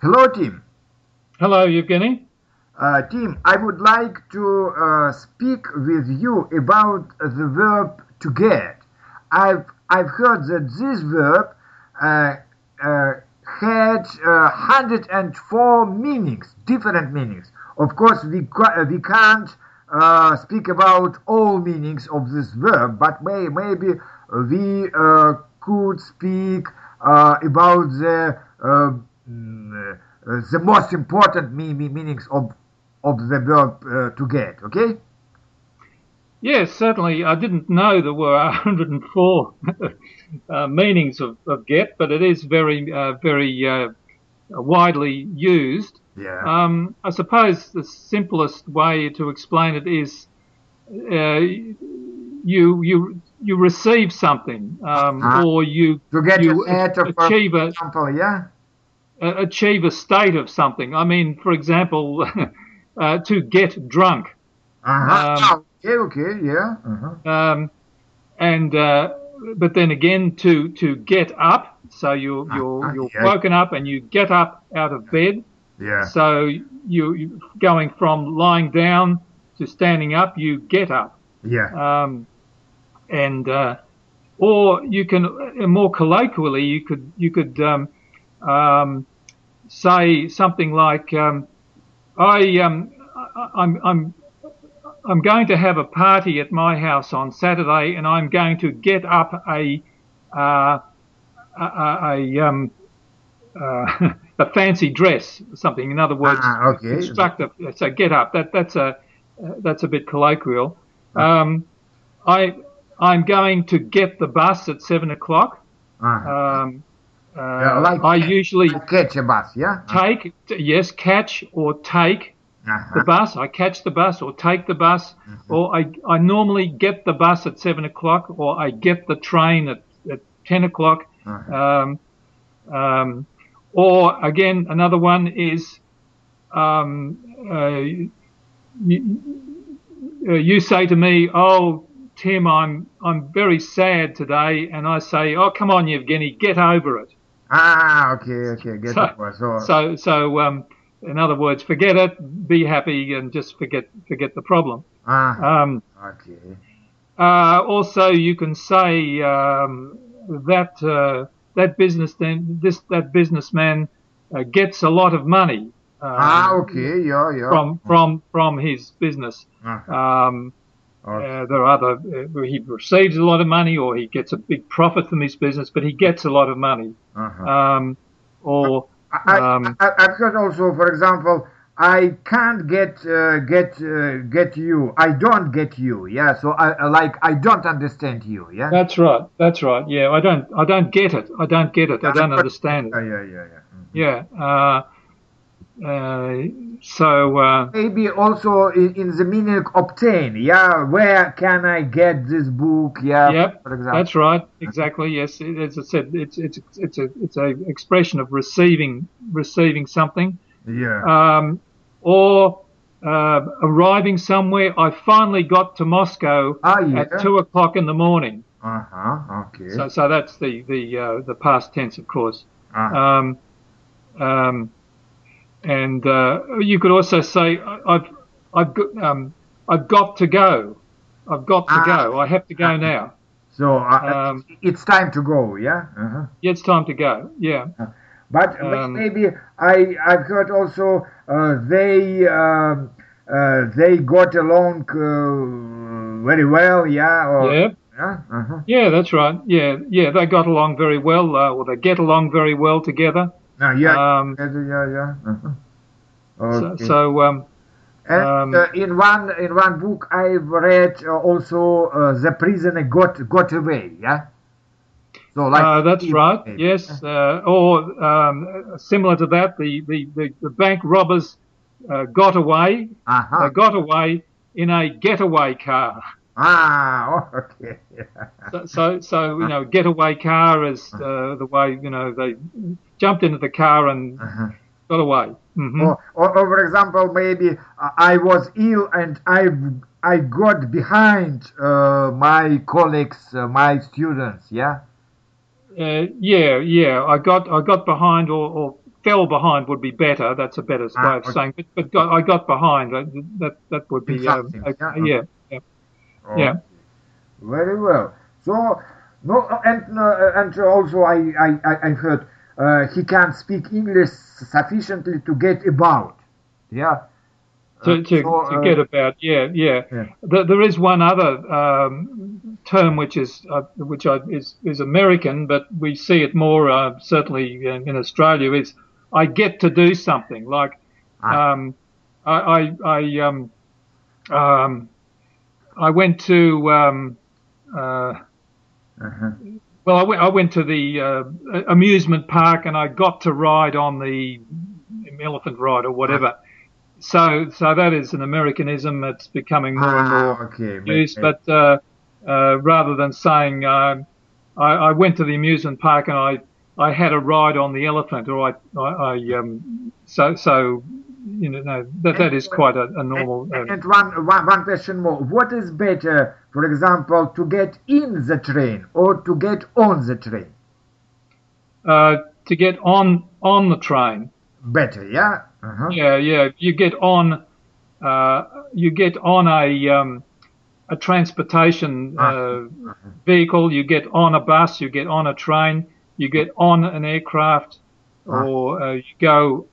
Hello, Tim. Hello, Evgeny. Uh, Tim, I would like to uh, speak with you about the verb to get. I've I've heard that this verb uh, uh had 104 meanings, different meanings. Of course, we we can't uh, speak about all meanings of this verb, but may, maybe we uh, could speak about the the most important meanings of of the verb uh, to get, okay? Yes, certainly. I didn't know there were 104 uh, meanings of, of, get, but it is very, uh, very uh, widely used. Yeah. Um, I suppose the simplest way to explain it is uh, you you you receive something, um, uh-huh. or you to get you achieve a, example, yeah. Achieve a state of something. I mean, for example. uh, to get drunk. Uh-huh. Um, okay, okay, yeah. Uh-huh. Um, and uh, but then again, to to get up. So you're uh-huh. you're uh-huh, you're yeah. woken up and you get up out of bed. Yeah. So you you going from lying down to standing up, you get up. Yeah. Um, and uh, or you can uh, more colloquially you could you could um, um, say something like um, I um, I'm I'm I'm going to have a party at my house on Saturday, and I'm going to get up a uh, a, a, um, uh, a fancy dress, something. In other words, ah, okay. construct a so get up. That that's a uh, that's a bit colloquial. Um, I I'm going to get the bus at seven o'clock. Ah. Um, yeah, like I usually catch a bus, yeah. Take yes, catch or take uh-huh. the bus. I catch the bus or take the bus, uh-huh. or I I normally get the bus at seven o'clock, or I get the train at, at ten o'clock. Uh-huh. Um, um, or again, another one is um, uh, you, uh, you say to me, "Oh, Tim, I'm I'm very sad today," and I say, "Oh, come on, Evgeny, get over it." Ah, okay, okay, get so, so, so, so, um, in other words, forget it, be happy, and just forget forget the problem. Ah, um, okay. Uh, also, you can say um, that uh, that business then this that businessman uh, gets a lot of money. Um, ah, okay, yeah, yeah. From from from his business. Uh-huh. Um, uh, there are other, uh, he receives a lot of money or he gets a big profit from his business, but he gets a lot of money. Uh-huh. Um, or I, um, I, have heard also, for example, I can't get uh, get uh, get you. I don't get you. Yeah. So I like I don't understand you. Yeah. That's right. That's right. Yeah. I don't I don't get it. I don't get it. I don't understand it. Yeah. Yeah. Yeah. Yeah. Mm-hmm. yeah. Uh, uh, so uh, maybe also in, in, the meaning obtain. Yeah, where can I get this book? Yeah, yep, for example. that's right. Exactly. Yes, as I said, it's it's it's a it's a expression of receiving receiving something. Yeah. Um, or uh, arriving somewhere. I finally got to Moscow ah, yeah. at two o'clock in the morning. Uh huh. Okay. So so that's the the uh, the past tense, of course. Uh-huh. Um, um, and uh, you could also say I've I've got um, I've got to go. I've got to ah, go. I have to go now. So uh, um, it's time to go. Yeah. Uh-huh. Yeah, it's time to go. Yeah. Uh, but um, maybe I I've heard also uh, they um, uh, they got along uh, very well. Yeah. Or, yeah. Yeah, uh-huh. yeah, that's right. Yeah, yeah, they got along very well, uh, or they get along very well together. No, yeah, um, yeah, yeah, uh-huh. okay. So, so um, and um, uh, in one in one book I've read uh, also uh, the prisoner got got away. Yeah. So like uh, that's right. Maybe. Yes. Uh, or um, similar to that, the the, the, the bank robbers uh, got away. Uh-huh. They got away in a getaway car. Ah, okay. so, so, so, you know, getaway car is uh, the way you know they jumped into the car and uh-huh. got away. Mm-hmm. Or, or, or, for example, maybe I was ill and I I got behind uh, my colleagues, uh, my students. Yeah. Uh, yeah, yeah. I got I got behind or, or fell behind would be better. That's a better ah, way of okay. saying. But, but got, I got behind. That that would be um, okay. yeah, yeah, okay. yeah. Very well. So no, and uh, and also I I I heard uh, he can't speak English sufficiently to get about. Yeah. To, uh, to, so, to get uh, about, yeah, yeah. yeah. The, there is one other um, term which is uh, which I, is is American, but we see it more certainly in, in, Australia. Is I get to do something like ah. um, I I, I um, um, I went to um, uh, uh-huh. Well, I went, I went to the uh, amusement park and I got to ride on the elephant ride or whatever. So, so that is an Americanism that's becoming more ah, and more okay, used. But uh, uh, rather than saying uh, I, I, went to the amusement park and I, I had a ride on the elephant, or I, I, I um, so so you know that that is quite a, a normal. And, uh, and one, one one question more: What is better, for example, to get in the train or to get on the train? Uh, to get on on the train. Better, yeah. Uh-huh. Yeah, yeah. You get on. Uh, you get on a um, a transportation uh, uh-huh. vehicle. You get on a bus. You get on a train. You get on an aircraft, uh-huh. or uh, you go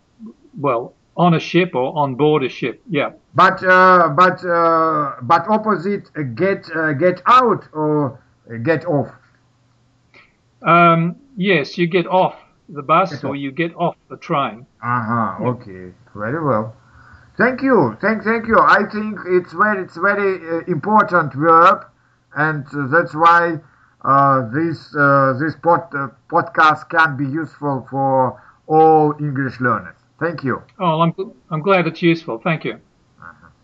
well on a ship or on board a ship. Yeah. But uh, but uh, but opposite uh, get uh, get out or get off. Um, yes, you get off the bus or you get off the train. Uh huh. Okay. Very well. Thank you. Thank thank you. I think it's very it's very uh, important verb, and uh, that's why this this pod, podcast can be useful for all English learners. Thank you. Oh, I'm, I'm glad it's useful. Thank you.